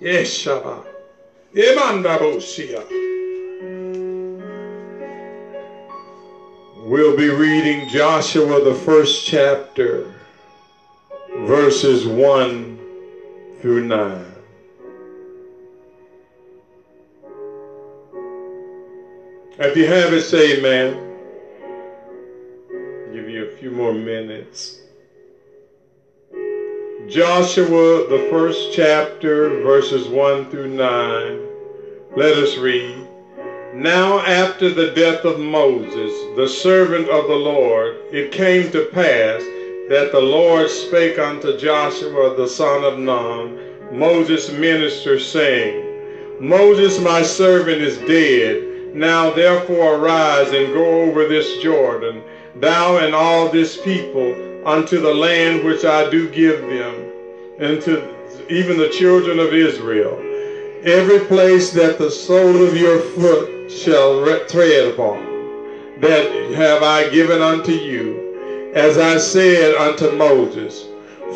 Yeshaba. Emandabosia. We'll be reading Joshua, the first chapter, verses 1 through 9. If you have it, say amen. Give you a few more minutes. Joshua, the first chapter, verses 1 through 9. Let us read. Now, after the death of Moses, the servant of the Lord, it came to pass that the Lord spake unto Joshua the son of Nun, Moses' minister, saying, Moses, my servant, is dead. Now therefore arise and go over this Jordan, thou and all this people, unto the land which I do give them, and to even the children of Israel. Every place that the sole of your foot shall tread upon, that have I given unto you, as I said unto Moses,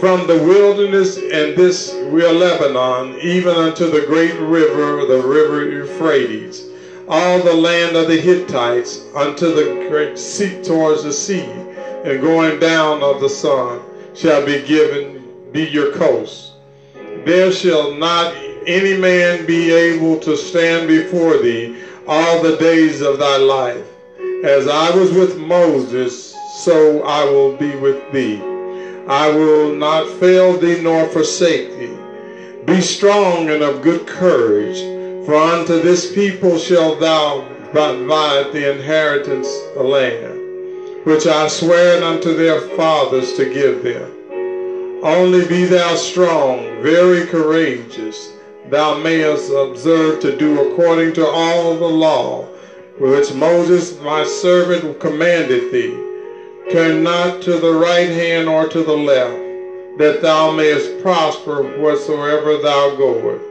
from the wilderness and this real Lebanon, even unto the great river, the river Euphrates, all the land of the Hittites, unto the great sea towards the sea, and going down of the sun shall be given be your coast. There shall not any man be able to stand before thee all the days of thy life. As I was with Moses, so I will be with thee. I will not fail thee nor forsake thee. Be strong and of good courage, for unto this people shalt thou divide the inheritance the land, which I swear unto their fathers to give them. Only be thou strong, very courageous, thou mayest observe to do according to all the law which Moses my servant commanded thee. Turn not to the right hand or to the left, that thou mayest prosper whatsoever thou goest.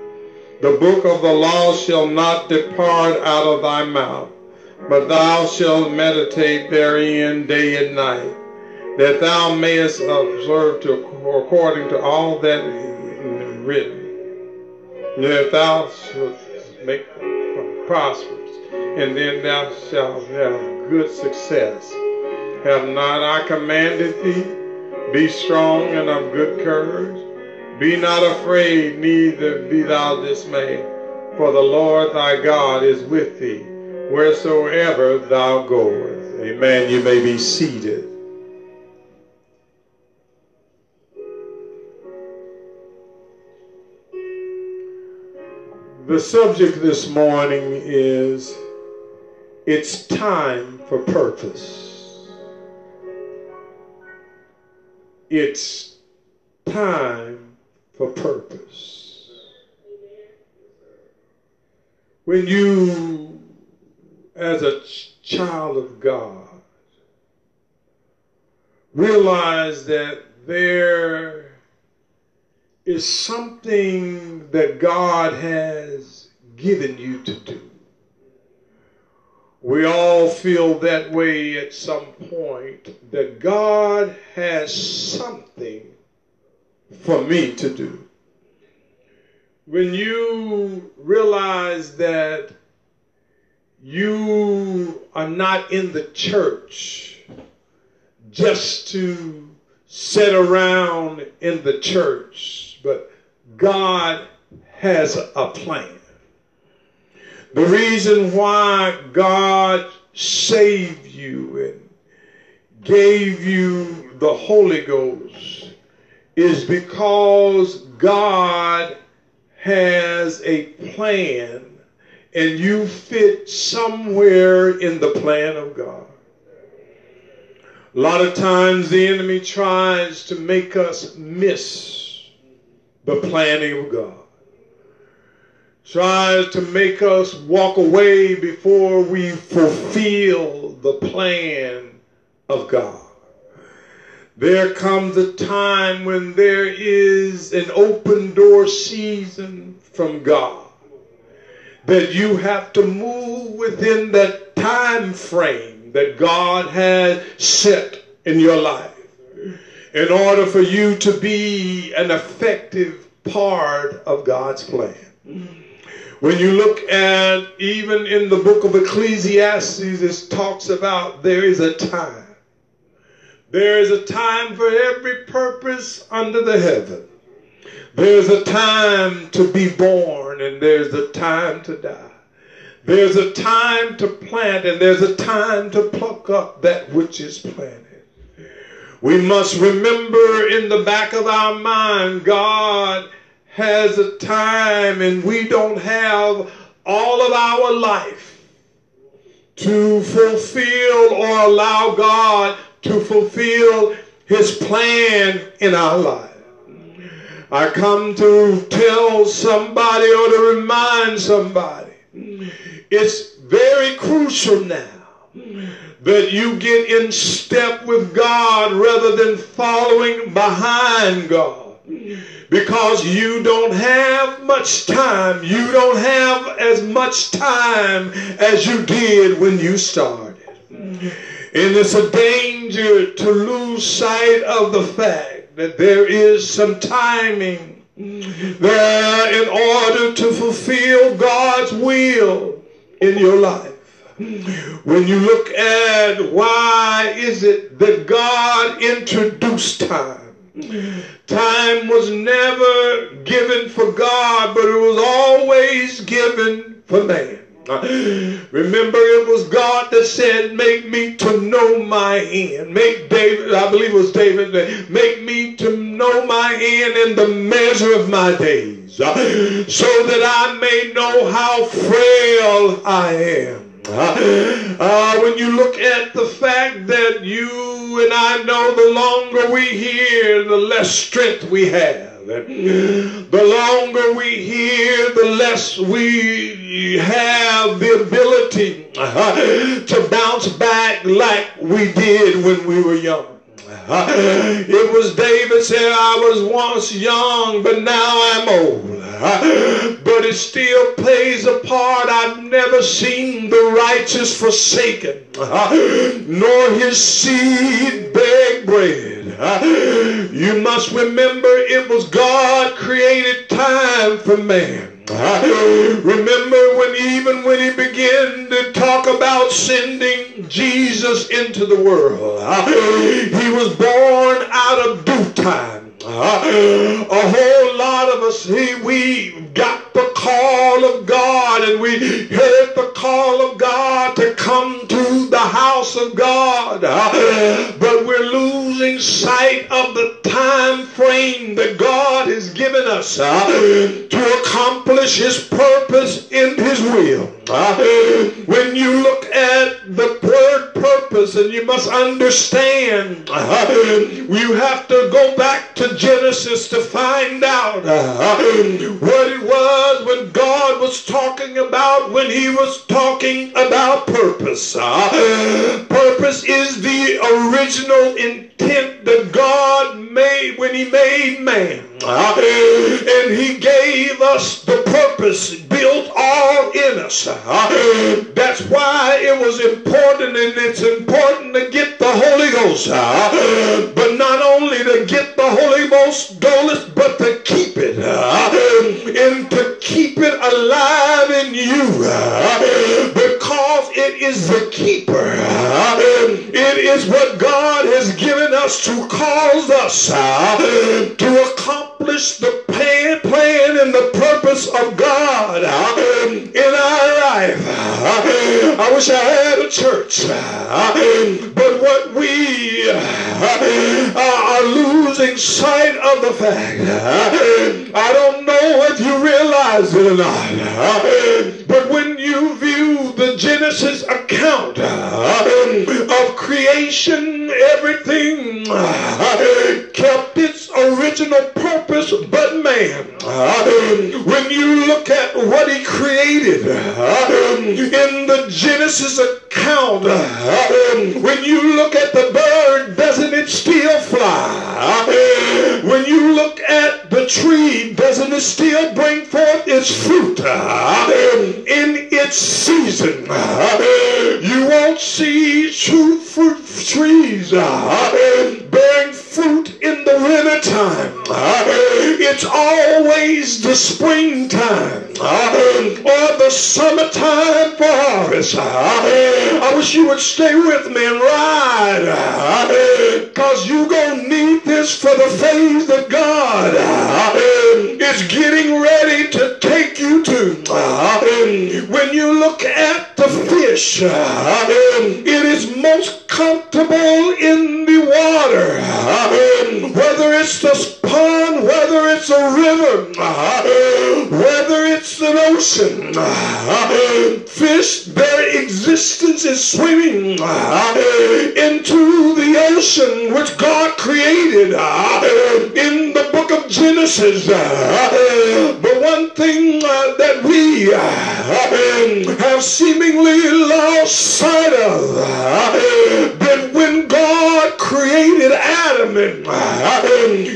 The book of the law shall not depart out of thy mouth, but thou shalt meditate therein day and night, that thou mayest observe to according to all that is written. And if thou shalt make prosperous, and then thou shalt have good success. Have not I commanded thee? Be strong and of good courage. Be not afraid, neither be thou dismayed, for the Lord thy God is with thee, wheresoever thou goest. Amen. You may be seated. The subject this morning is It's Time for Purpose. It's time for purpose. When you, as a child of God, realize that there is something that God has given you to do. We all feel that way at some point that God has something for me to do. When you realize that you are not in the church just to sit around in the church but God has a plan. The reason why God saved you and gave you the Holy Ghost is because God has a plan and you fit somewhere in the plan of God. A lot of times the enemy tries to make us miss the planning of God. Tries to make us walk away before we fulfill the plan of God. There comes a time when there is an open door season from God that you have to move within that time frame that God has set in your life in order for you to be an effective part of God's plan. When you look at even in the book of Ecclesiastes, it talks about there is a time. There is a time for every purpose under the heaven. There's a time to be born and there's a time to die. There's a time to plant and there's a time to pluck up that which is planted. We must remember in the back of our mind, God has a time and we don't have all of our life to fulfill or allow God to fulfill his plan in our life. I come to tell somebody or to remind somebody it's very crucial now that you get in step with God rather than following behind God because you don't have much time. You don't have as much time as you did when you started. And it's a danger to lose sight of the fact that there is some timing there in order to fulfill God's will in your life. When you look at why is it that God introduced time? Time was never given for God, but it was always given for man. Remember, it was God that said, Make me to know my end. Make David, I believe it was David, make me to know my end in the measure of my days, so that I may know how frail I am. Uh, when you look at the fact that you and I know the longer we hear, the less strength we have. The longer we hear, the less we have the ability uh, to bounce back like we did when we were young. Uh-huh. It was David said, I was once young, but now I'm old. Uh-huh. But it still plays a part. I've never seen the righteous forsaken, nor his seed beg bread. You must remember it was God created time for man. Remember when even when he began to talk about sending Jesus into the world, he was born out of due time. Uh-huh. A whole lot of us, we got the call of God and we heard the call of God to come to the house of God. Uh-huh. But we're losing sight of the time frame that God has given us uh-huh, to accomplish his purpose in his will. When you look at the word purpose and you must understand, you have to go back to Genesis to find out what it was when God was talking about when he was talking about purpose. Purpose is the original intent that God made when he made man. And he gave us the purpose built all in us. That's why it was important and it's important to get the Holy Ghost. But not only to get the Holy Ghost Ghost, but to keep it. And to keep it alive in you. Because it is the keeper. It is what God has given us to cause us to accomplish the plan, and the purpose of God in our life. I wish I had a church. But what we uh, are losing sight of the fact, I don't know if you realize it or not, but when you view the Genesis account uh, of creation, everything uh, kept its original purpose but man. When you look at what he created in the Genesis account, when you look at the bird, doesn't it still fly? When you look at the tree, doesn't it still bring forth its fruit? In its season? You won't see true fruit trees bearing fruit in the winter time. it's always the springtime or the summertime for harvest. I wish you would stay with me and ride because you're going to need this for the phase that God is getting ready to take you to. When you look at the fish, it is most comfortable in the water. Whether it's the pond, whether it's a river, whether it's an ocean, fish, their existence is swimming into the ocean which God created in the book of Genesis. But one thing uh, that we uh, have seemingly lost sight of uh, that when God created Adam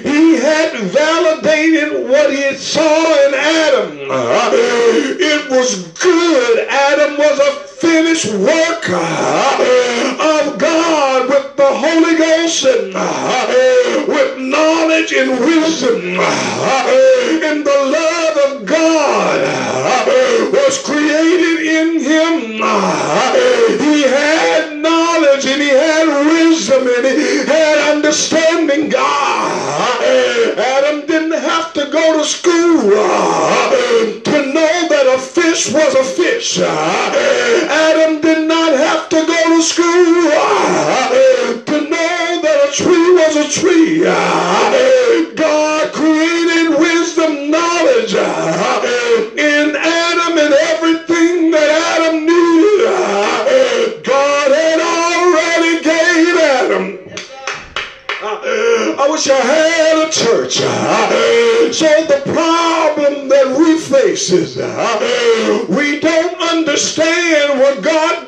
he had validated what he saw in Adam. Uh-huh. It was good. Adam was a finished work uh, of God with the Holy Ghost and uh, with knowledge and wisdom a. Adam did not have to go to school uh, to know that a tree was a tree. Uh, God created wisdom, knowledge uh, in Adam and everything that Adam needed. God had already gave Adam. I wish I had a church. So the problem that we face is don't understand what God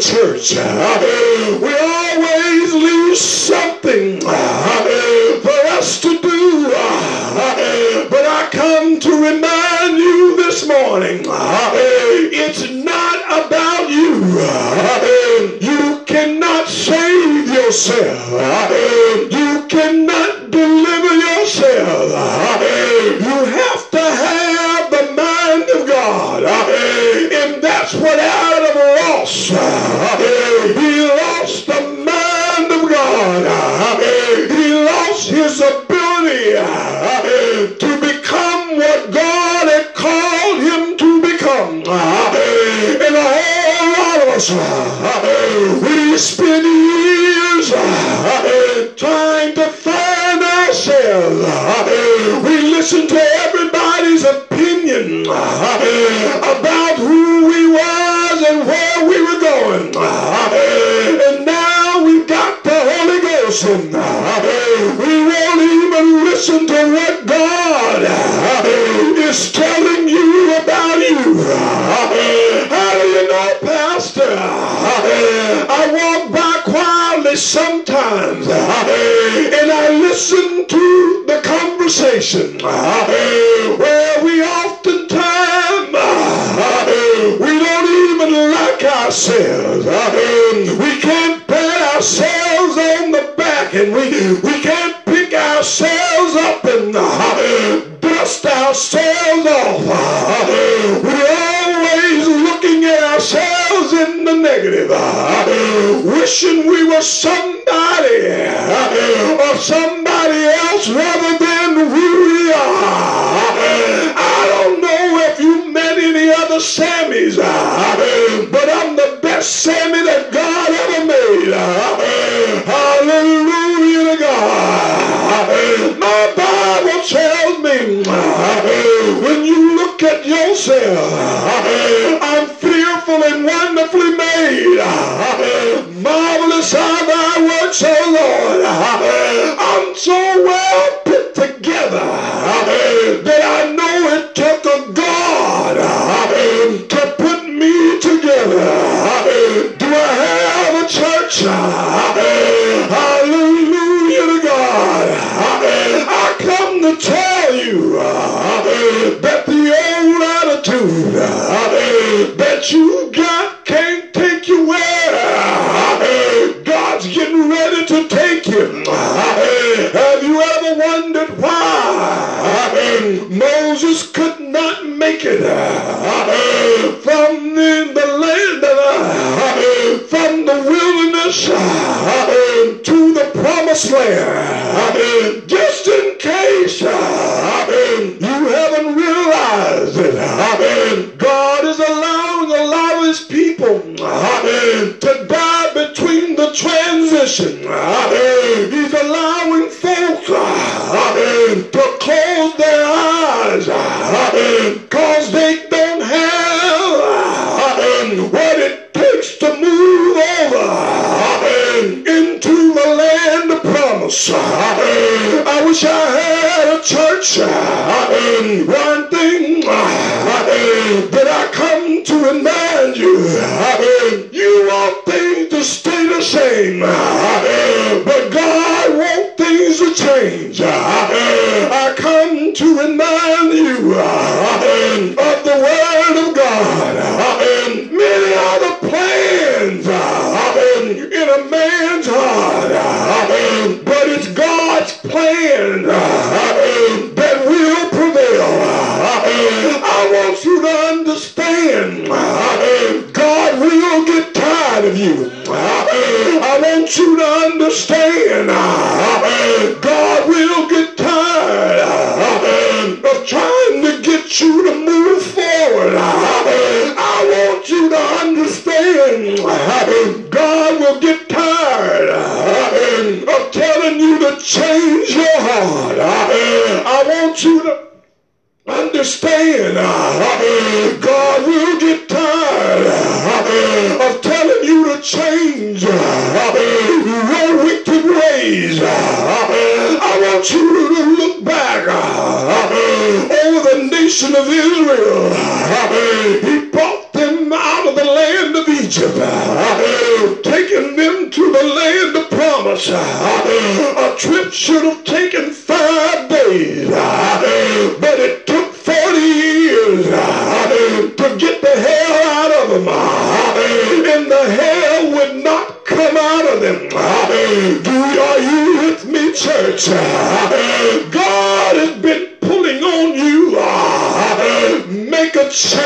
church. We negative, wishing we were somebody or somebody else rather than we are. I don't know if you met any other Sammys, but I'm the best Sammy that God ever made. Hallelujah to God. My Bible tells me when you look at yourself, I wish I had a church. One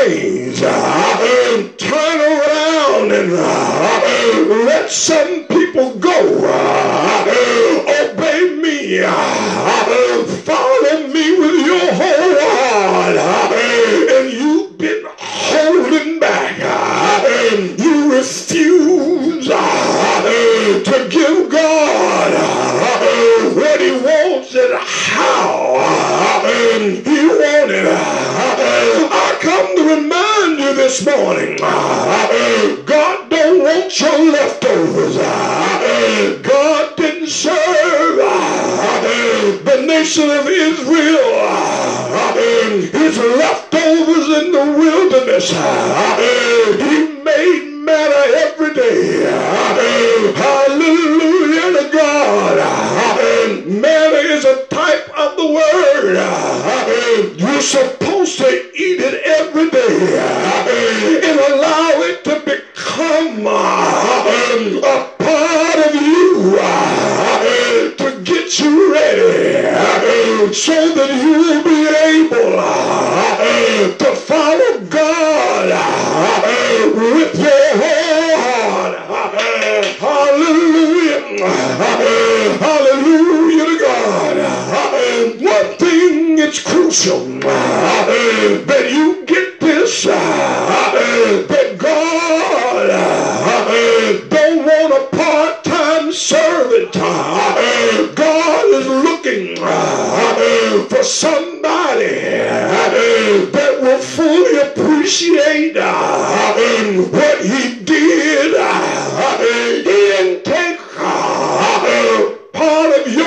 days. Uh, turn around and uh, let some people go. Uh, obey me. Follow me with your whole heart. And you've been holding back. You refuse to give morning.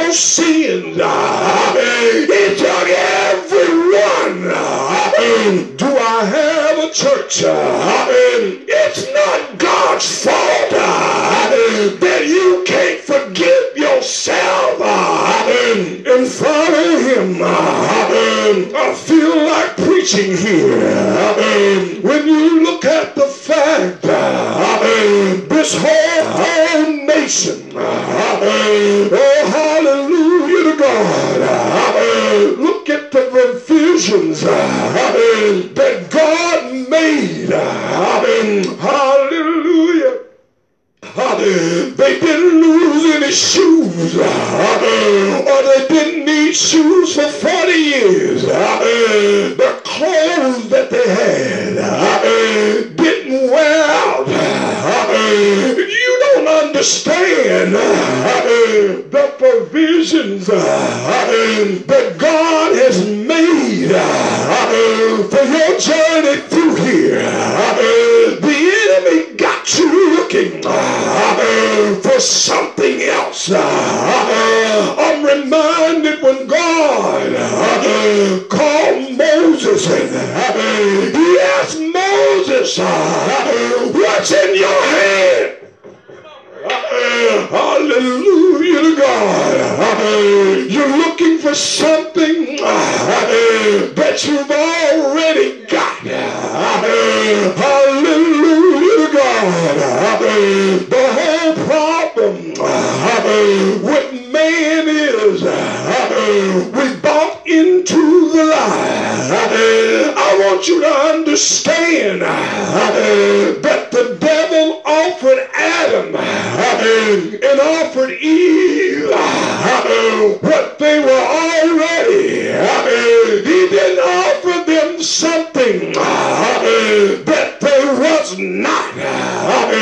your sins. He took everyone. Do I have a church? It's not God's fault that you can't forgive yourself and follow him. I feel like preaching here. When you look at the fact this whole decisions uh, that God made. Uh, hallelujah. They didn't lose any shoes, uh, or they didn't need shoes for 40 years. The clothes that they had didn't wear out You don't understand the provisions you've already got. Hallelujah, God. The whole problem with man is we bought into the lie. I want you to understand that the devil offered Adam and offered Eve what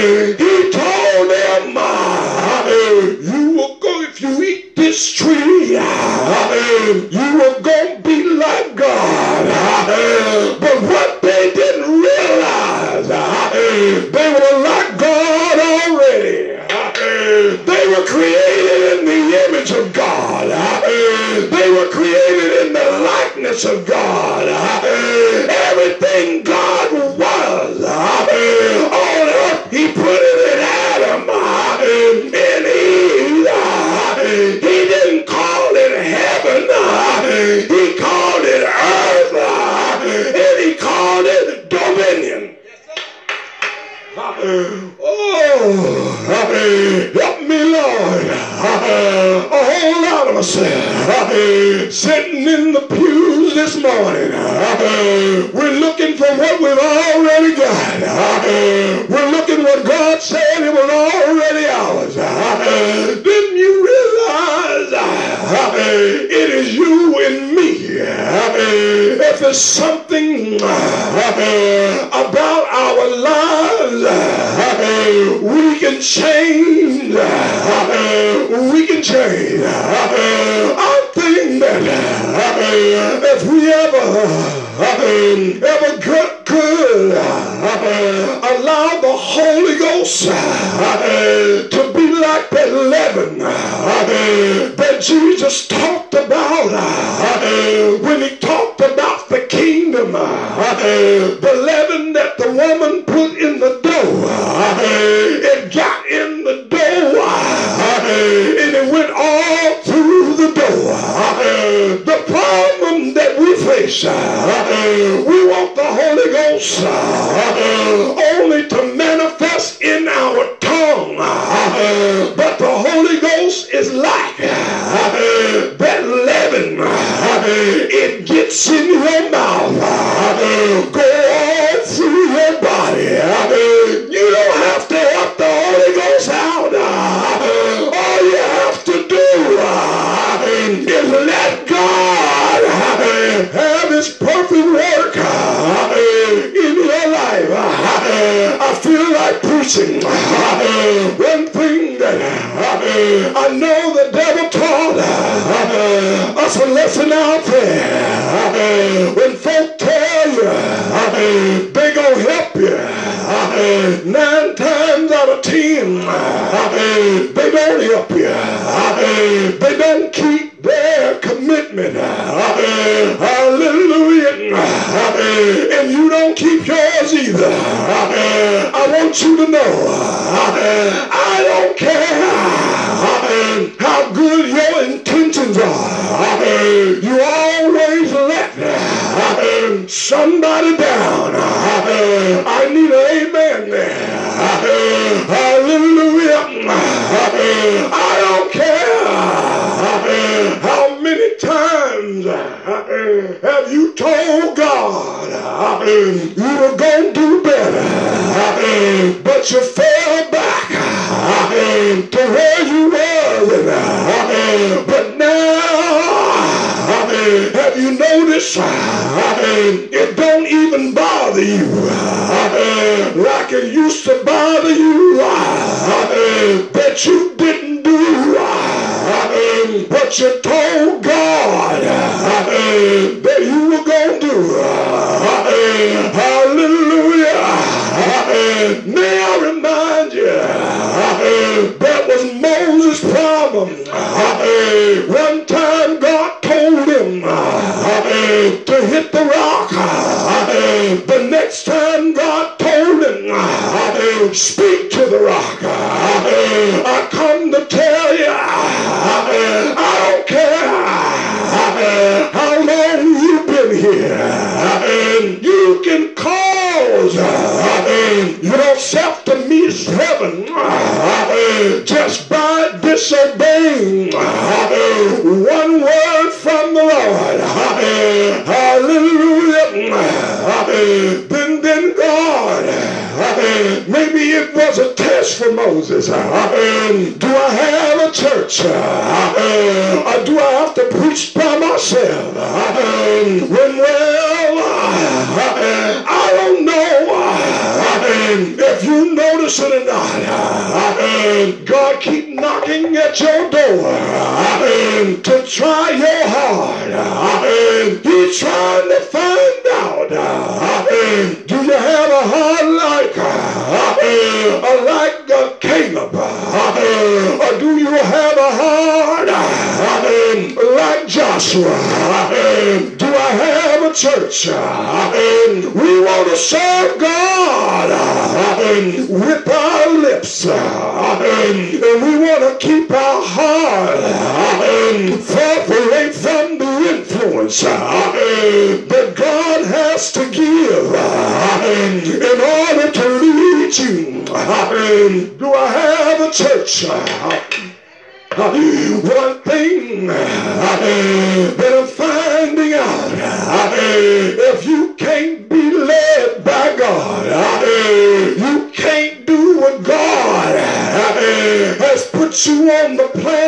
way ever could allow the Holy Ghost to be like that leaven that Jesus talked about when he talked about the kingdom, the leaven that the woman put in the dough. Know I don't care how good your intentions are. You always let somebody down. I need an amen there. Hallelujah. I don't care how many times have you told God you were going to do but you fell back uh, to where you were. Uh, but now uh, have you noticed? It don't even bother you like it used to bother you that you didn't do what you told door to try your heart. He's trying to find out, do you have a heart like, like Caleb? Or do you have a heart like Joshua? Do I have a church? We want to serve God with our lips. And we want to keep our heart um, far away from the influence uh, that God has to give uh, in order to lead you. Do I have a church? Uh, one thing that I'm finding out, if you on the planet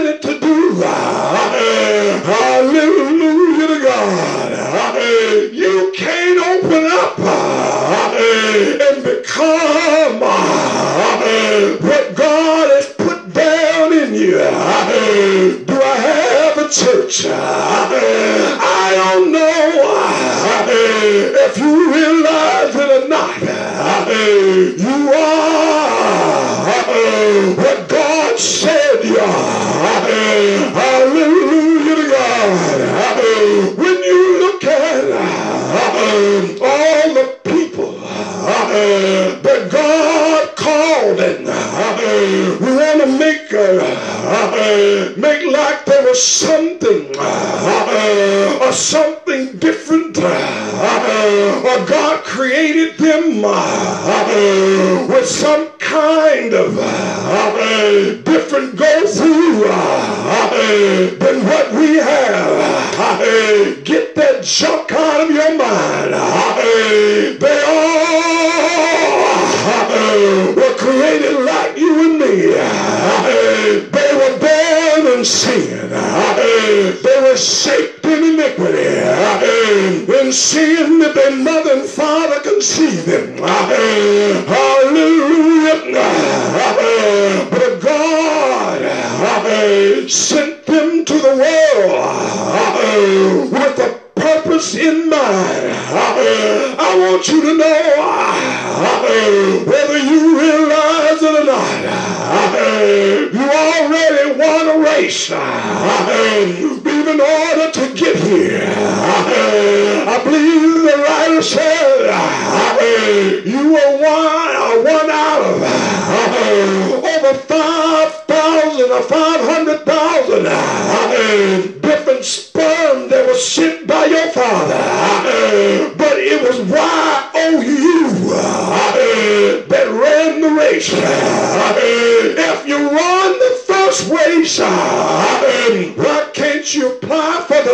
were created like you and me. They were born in sin. They were shaped in iniquity. In sin that their mother and father conceived them.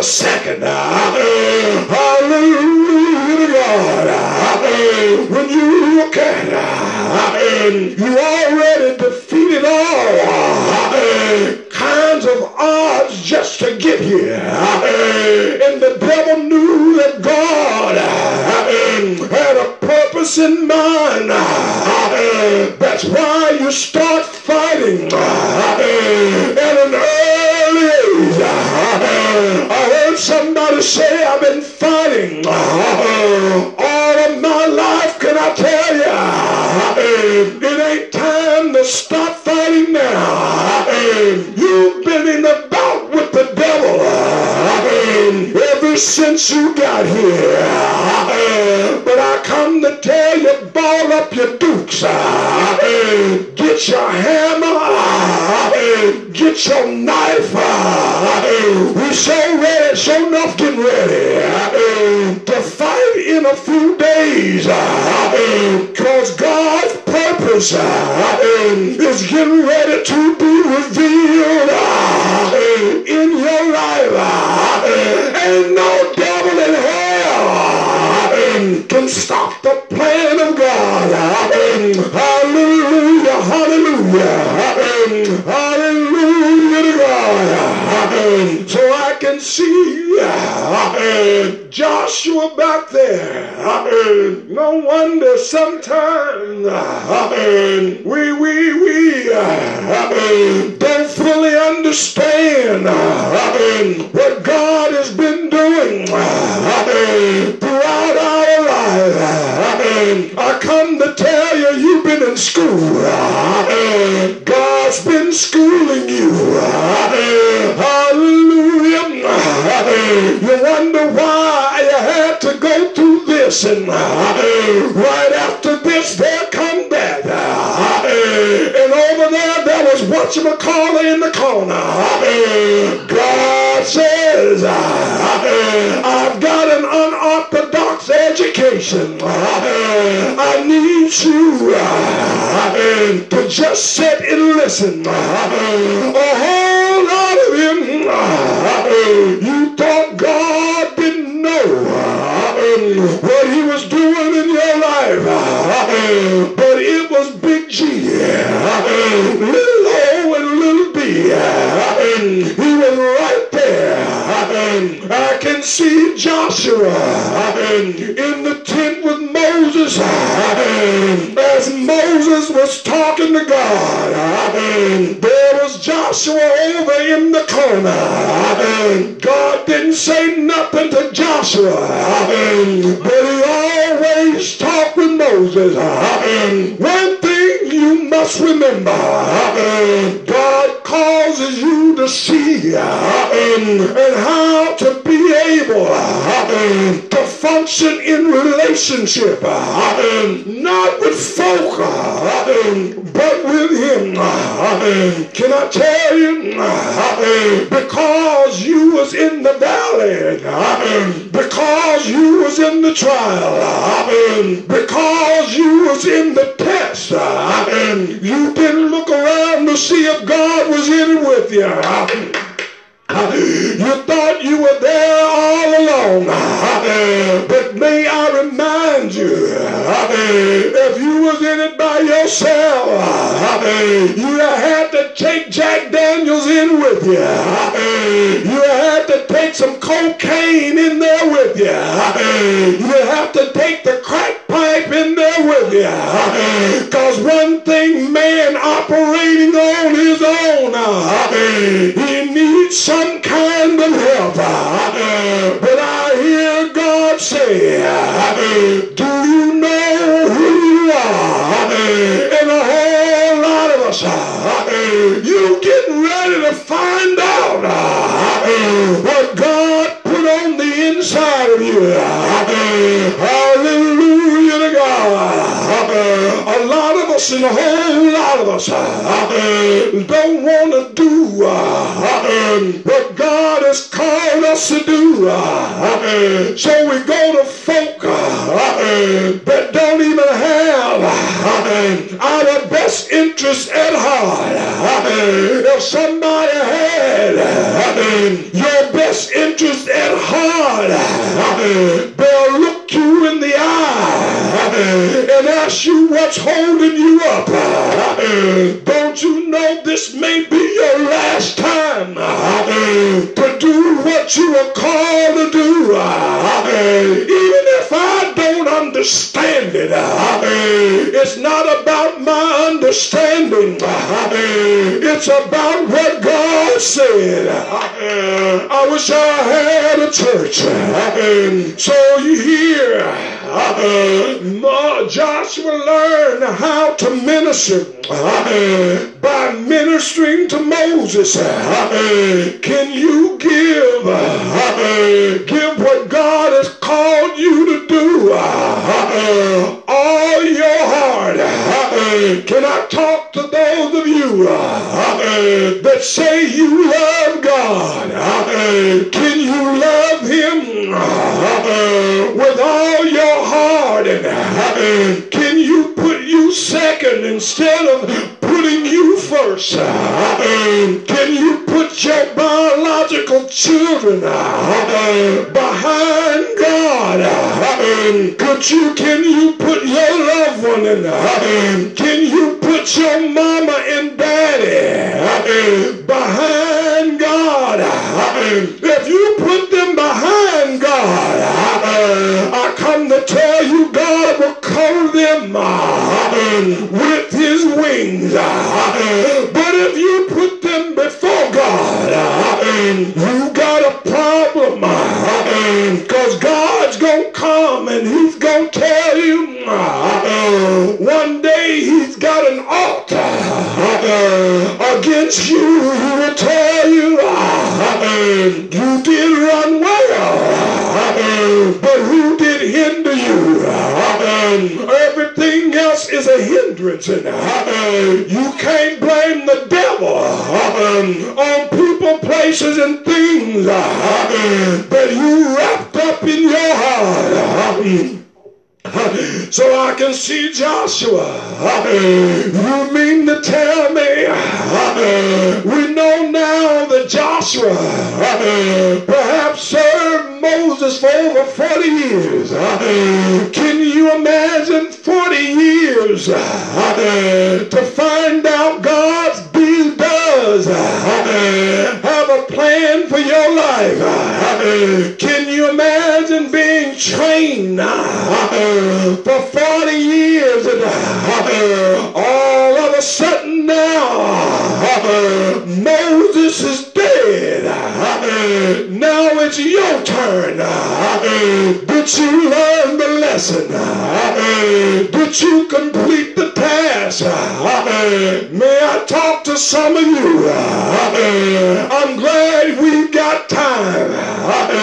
Second? Hallelujah God. When you look at it, you already since you got here. But I come to tell you, ball up your dukes. Get your hammer. Get your knife. We so ready, so enough getting ready fight in a few days. Cause God's purpose is getting ready to be revealed in your life. Ain't no devil in hell can stop the plan of God. Hallelujah, hallelujah, hallelujah to God. So I can see Joshua back there. No wonder sometimes we, we, we don't fully understand what God has been doing throughout our lives. I come to tell you, you've been in school. God's been schooling you. Hallelujah. You wonder why you had to go through this and right after this there come that. And over there there was whatchamacallit in the corner. God says, I've got an unorthodox education. I need you to just sit and listen. A of him, you thought God didn't know uh, what he was doing in your life. Uh, but it was Big G, uh, little O and little B. He was right there. I can see Joshua in the tent with Moses as Moses was talking to God. There was Joshua in the corner. God didn't say nothing to Joshua, but he always talked with Moses. One thing you must remember, God causes you to see and how to be able function in relationship, um, not with folk, um, but with Him. Um, can I tell you? Because you was in the valley, because you was in the trial, because you was in the test, you didn't look around to see if God was in it with you. You thought you were there all along. But may I remind you, if you was in it by yourself, you had to take Jack Daniels in with you. You had to take some cocaine in there with you. You have to take the crack pipe in there with you. Because one thing man operating on his own, he needs some kind of help. But I Say, said, Do you know who you are? And a whole lot of us are. You getting ready to find out what God put on the inside of you. Hallelujah to God. A lot of us and a whole lot of us don't want to do uh, what God has us to do. So we go to folk uh, that don't even have uh, our best interest at heart. Uh, if somebody had your best interest at heart, they'll look you in the eye and ask you what's holding you up. Don't you know this may be your last time to do what you are called to do? Even if I don't understand it, it's not about my understanding. It's about what God said. I wish I had a church. So you hear Uh, Joshua learned how to minister uh, by ministering to Moses. Uh, can you give give what God has called you to do all your heart? Can I talk to those of you that say you love God? Can you love Him with all your heart? And can you put you second instead of putting you first? Can you put your biological children behind God? Could you, can you put your loved one in? Can you put your mama And you can't blame the devil on people, places, and things that you wrapped up in your heart. So I can see Joshua. You mean to tell me we know now that Joshua perhaps served Moses for over 40 years.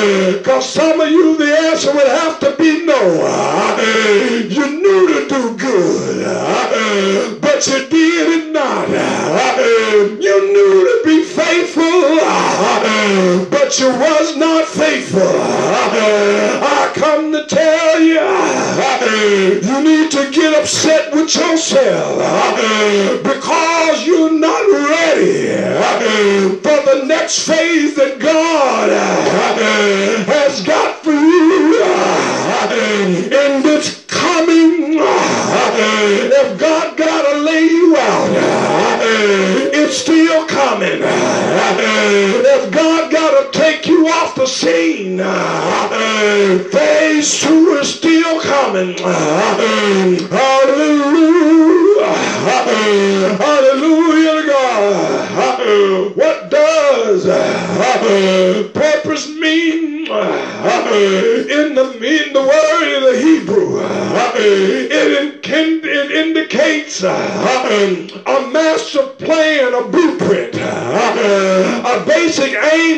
Because some of you, the answer would have to be no. You knew to do good, but you did it not. You knew to be faithful, but you was not faithful. I come to tell you, you need to get upset with yourself because you're not ready for the next phase that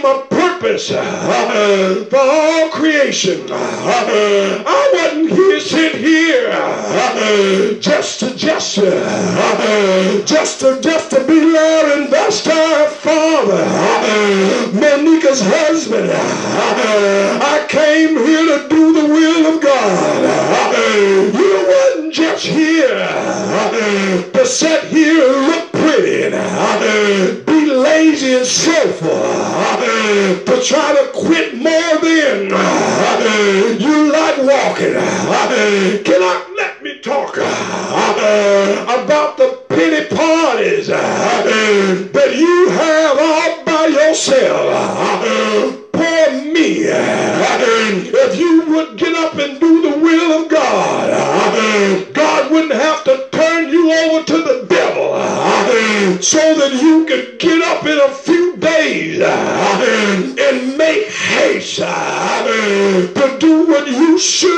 a purpose purpose for all creation. Uh, I wasn't here sent here uh, just to just just to just to be Lord about the pity parties that you have all by yourself poor me. If you would get up and do the will of God, God wouldn't have to turn you over to the devil so that you could get up in a few days and make haste to do what you should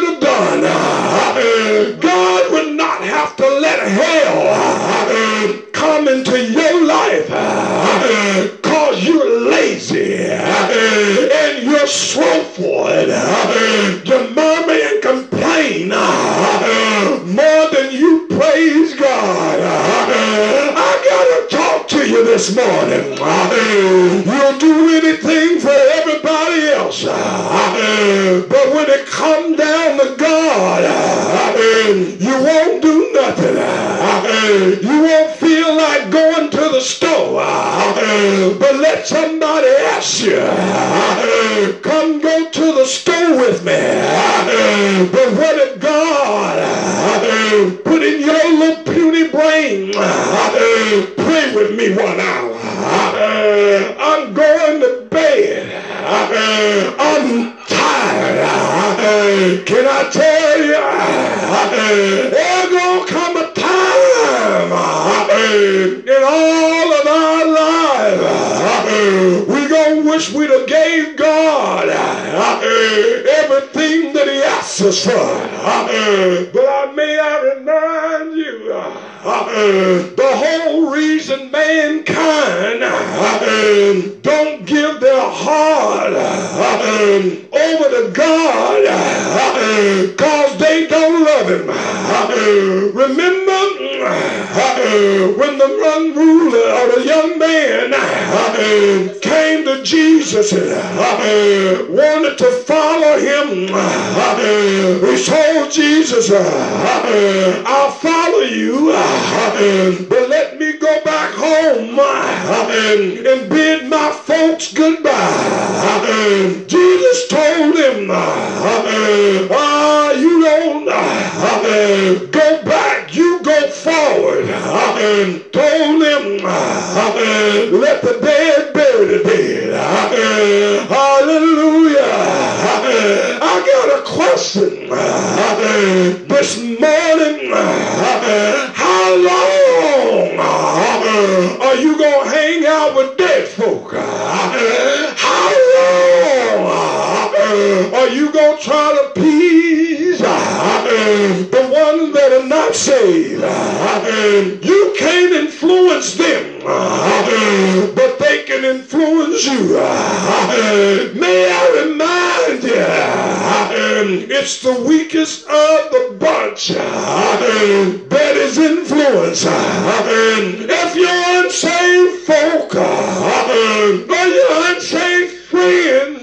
He asks us for. But may I remind you, the whole reason mankind don't give their heart over to God cause they don't love Him. Remember when the young ruler or the young man uh, came to Jesus and uh, wanted to follow him. Uh, he told Jesus, I'll follow you, but let me go back home and bid my folks goodbye. Jesus told him, ah, you don't go back, you go forward. Uh, and told him, uh, uh, let the dead bury the dead. Hallelujah. I got a question this morning. How long are you going to hang out with dead folk? How long are you going to try to appease the ones that are not saved? You can't influence them, but they can influence you. May I remind you, it's the weakest of the bunch that is influenced. If you're unsaved folk, or your unsaved friends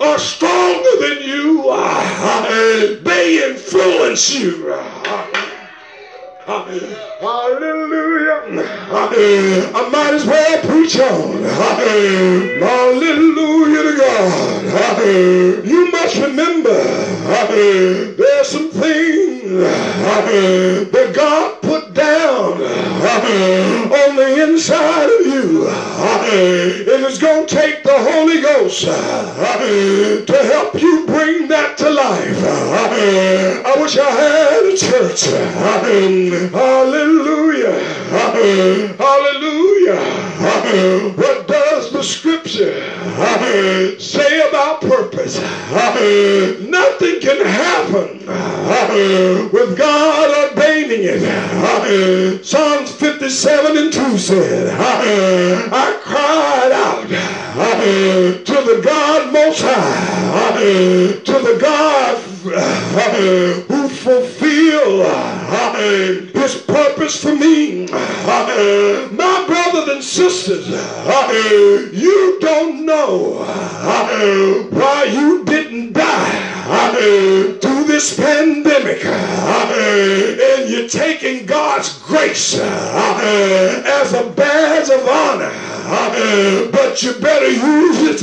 are stronger than you, they influence you. Hallelujah. I might as well preach on. Hallelujah to God. You must remember there's some things that God put down on the inside. And it's going to take the Holy Ghost uh, to help you bring that to life. I wish I had a church. Hallelujah. Hallelujah. What the scripture say about purpose? Nothing can happen with God ordaining it. Psalms 57 and 2 said, I cried out to the God Most High, to the God who fulfill uh, his purpose for me. Uh, my brothers and sisters, uh, you don't know why you didn't die through this pandemic. And you're taking God's grace as a badge of honor. But you better use it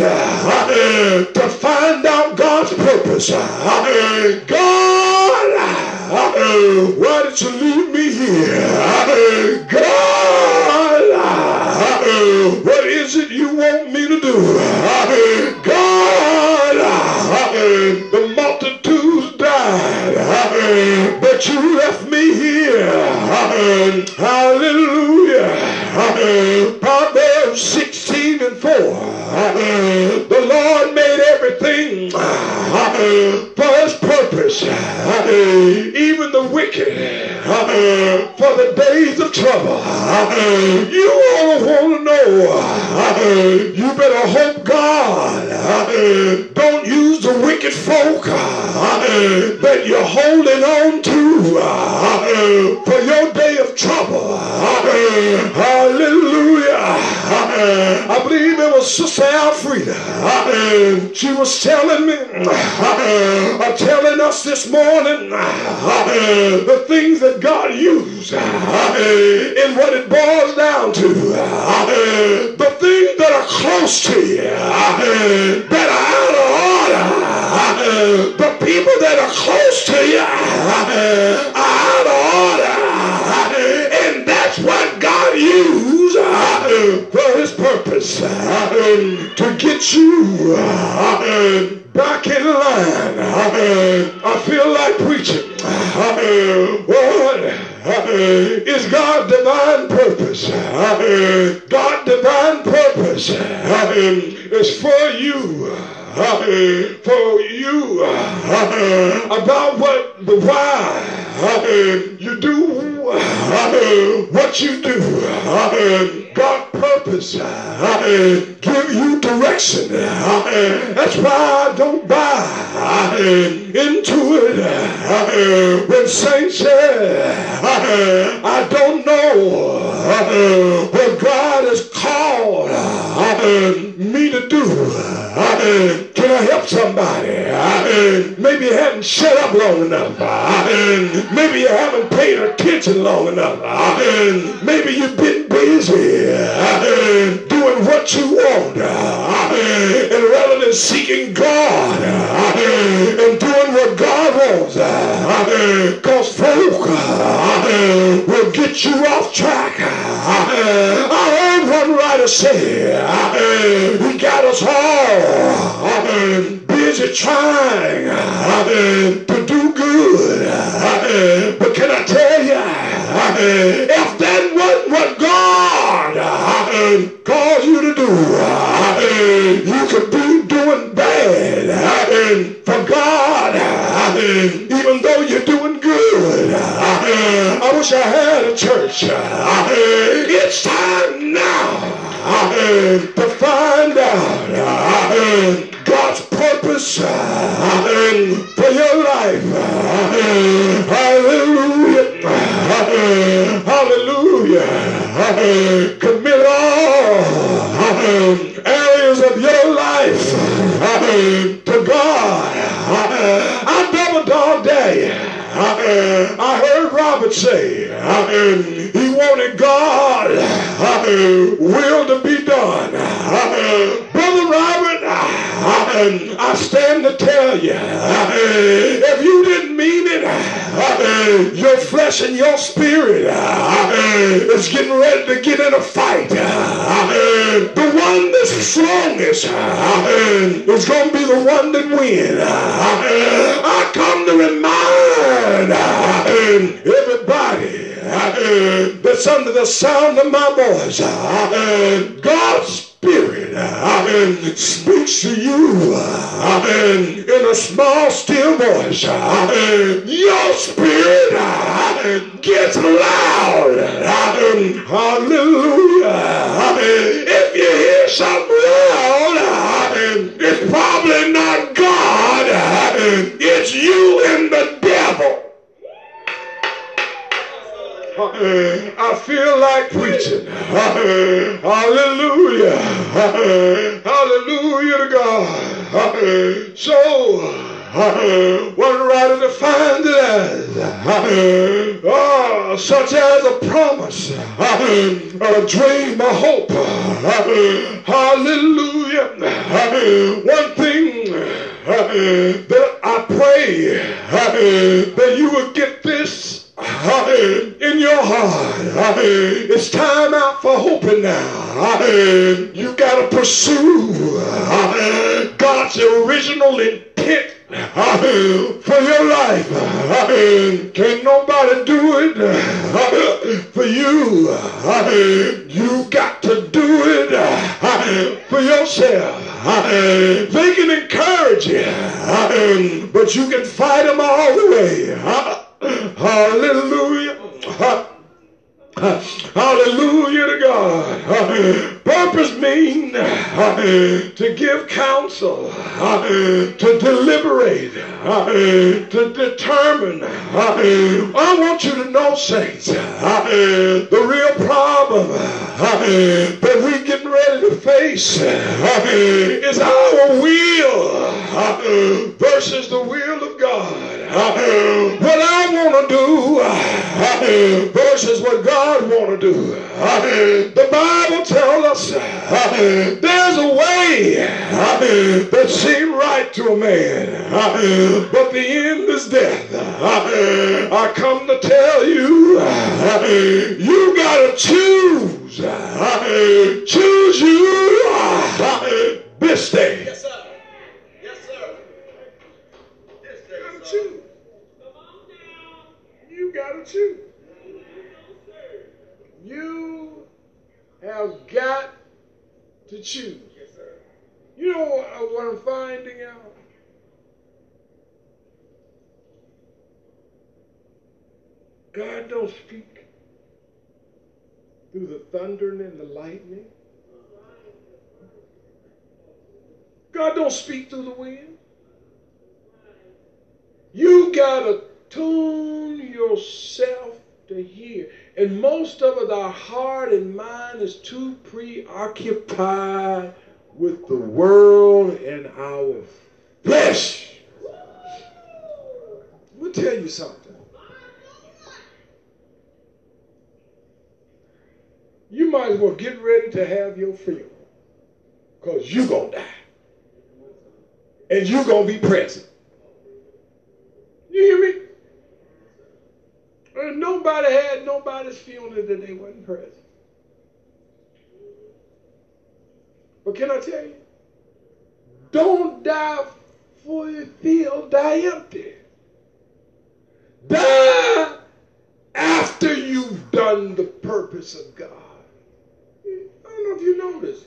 to find out God's purpose. God, why did you leave me here? God, what is it you want me to do? God, you left me here. Hallelujah. Proverbs 16 and 4. The Lord made everything for his purpose, even the wicked for the days of trouble. You all want to know. You better hope God don't use the wicked folk that you're holding on to uh, for your day of trouble. Hallelujah. I believe it was Sister Alfreda. She was telling me, uh, telling us this morning uh, the things that God used uh, and what it boils down to. The things that are close to you, that are out of order. The people that are close to you are out of order. And that's what God used for his purpose to get you back in line. I feel like preaching. What is God's divine purpose? God's divine purpose is for you. For you about what the why you do what you do. God purpose give you direction. That's why I don't buy into it. When saints say, I don't know what God has called me to do. Can I help somebody? Maybe you haven't shut up long enough. Maybe you haven't paid attention long enough. Maybe you've been busy doing what you want. Uh, and rather than seeking God uh, and doing what God wants, uh, because folk will get you off track. I heard one writer say, he got us all busy trying to do good. But can I tell you, I wish I had a church. It's time now your flesh and your spirit uh, is getting ready to get in a fight. Uh, the one that's strongest uh, is going to be the one that wins. I come to remind everybody that's under the sound of my voice, God's Spirit speaks to you in a small, still voice. Uh, Your spirit uh, gets loud. Hallelujah. If you hear something loud, uh, it's probably not God, it's you and the devil. I feel like preaching. Hallelujah. Hallelujah to God. So, one writer defined it as oh, such as a promise, a dream, a hope. Hallelujah. One thing that I pray that you will get this in your heart. It's time out for hoping now. You got to pursue God's original intent for your life. Can't nobody do it for you. You got to do it for yourself. They can encourage you, but you can fight them all the way. Hallelujah. Hallelujah to God. Purpose means to give counsel, to deliberate, to determine. I want you to know, saints, the real problem that we're getting ready to face is our will versus the will of God. What I want to do versus what God want to do. The Bible tells us there's a way that seems right to a man, but the end is death. I come to tell you, you gotta choose. Choose you this day. Yes, sir. Yes, sir. This day, You gotta sir. choose. You gotta choose. You have got to choose. Yes, sir. You know what, what I'm finding out? God don't speak through the thundering and the lightning. God don't speak through the wind. You gotta tune yourself to hear. And most of it, our heart and mind is too preoccupied with the world and our flesh. Let me tell you something. You might as well get ready to have your funeral. Because you're going to die. And you're going to be present. You hear me? And nobody had nobody's funeral that they wasn't present. But can I tell you? Don't die you feel die empty. Die after you've done the purpose of God. I don't know if you noticed.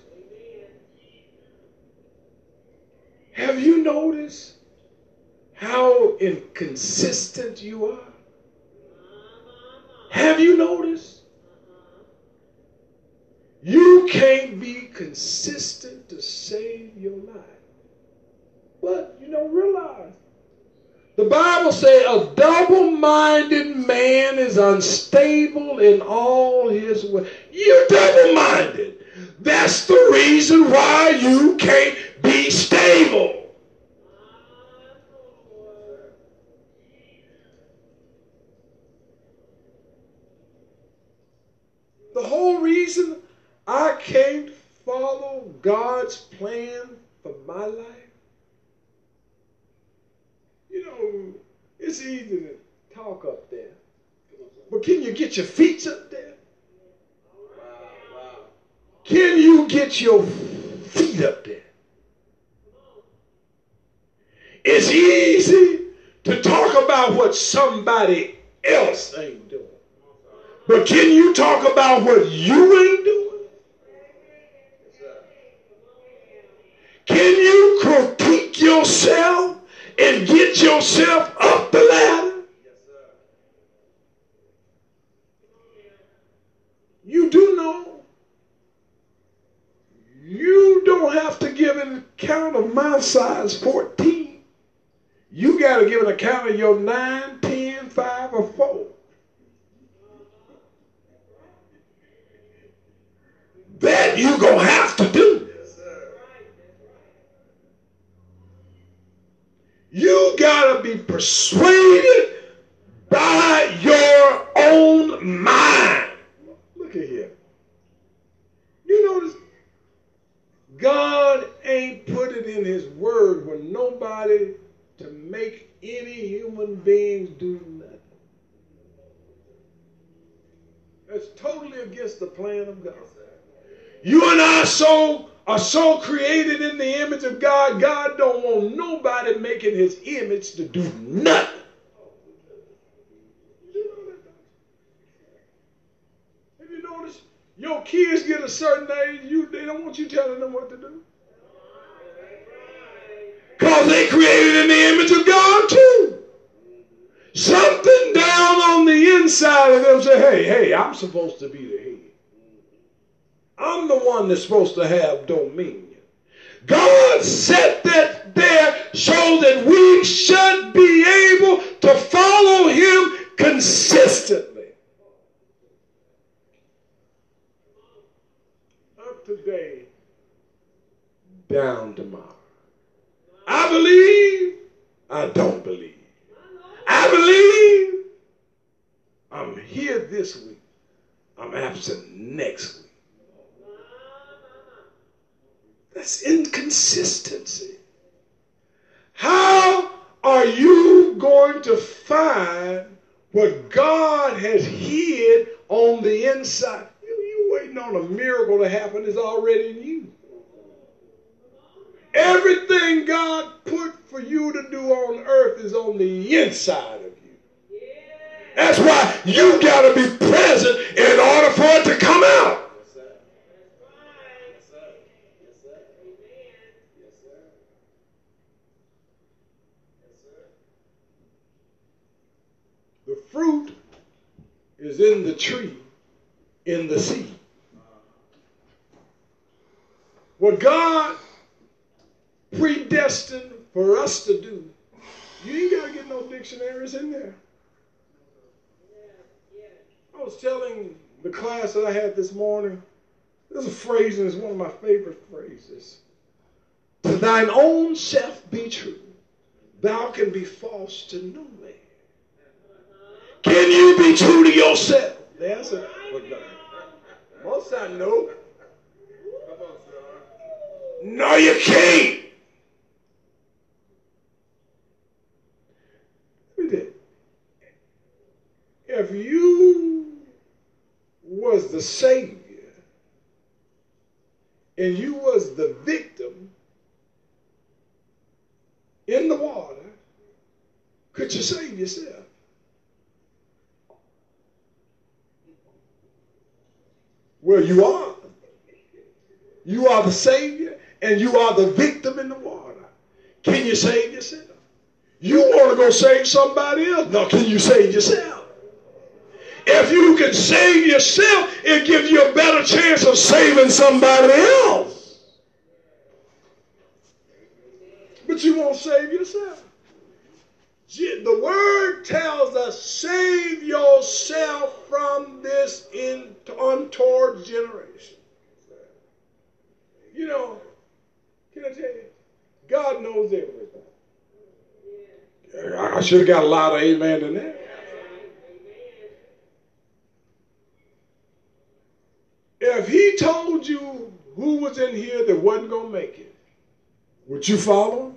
Have you noticed how inconsistent you are? Have you noticed? You can't be consistent to save your life. But you don't realize. The Bible says a double-minded man is unstable in all his ways. You're double-minded. That's the reason why you can't be stable. The whole reason I can't follow God's plan for my life, you know, it's easy to talk up there. But can you get your feet up there? Can you get your feet up there? It's easy to talk about what somebody else ain't doing. But can you talk about what you ain't doing? Can you critique yourself and get yourself up the ladder? You do know you don't have to give an account of my size 14, you got to give an account of your 9, 10, 5, or 4. That you going to have to do. You got to be persuaded by your own mind. Look at here. You notice God ain't put it in his word for nobody to make any human beings do nothing. That's totally against the plan of God. You and I so are so created in the image of God, God don't want nobody making his image to do nothing. Have you noticed? Your kids get a certain age, you they don't want you telling them what to do. Because they created in the image of God too. Something down on the inside of them say, hey, hey, I'm supposed to be the head. I'm the one that's supposed to have dominion. God set that there so that we should be able to follow him consistently. Up today, down tomorrow. I believe, I don't believe. I believe, I'm here this week. I'm absent next week. That's inconsistency. How are you going to find what God has hid on the inside? You, you waiting on a miracle to happen is already in you. Everything God put for you to do on earth is on the inside of you. That's why you got to be present in order for it to come out. The fruit is in the tree, in the seed. What God predestined for us to do, you ain't got to get no dictionaries in there. I was telling the class that I had this morning, there's a phrase, and it's one of my favorite phrases. To thine own self be true, thou can be false to no man. Can you be true to yourself? The answer, most I know. No, you can't. If you was the savior and you was the victim in the water, could you save yourself? Well, you are. You are the Savior and you are the victim in the water. Can you save yourself? You want to go save somebody else? No, can you save yourself? If you can save yourself, it gives you a better chance of saving somebody else. But you won't save yourself. The word tells us, save yourself from this untoward generation. You know, can I tell you? God knows everything. I should have got a lot of amen in there. If he told you who was in here that wasn't going to make it, would you follow him?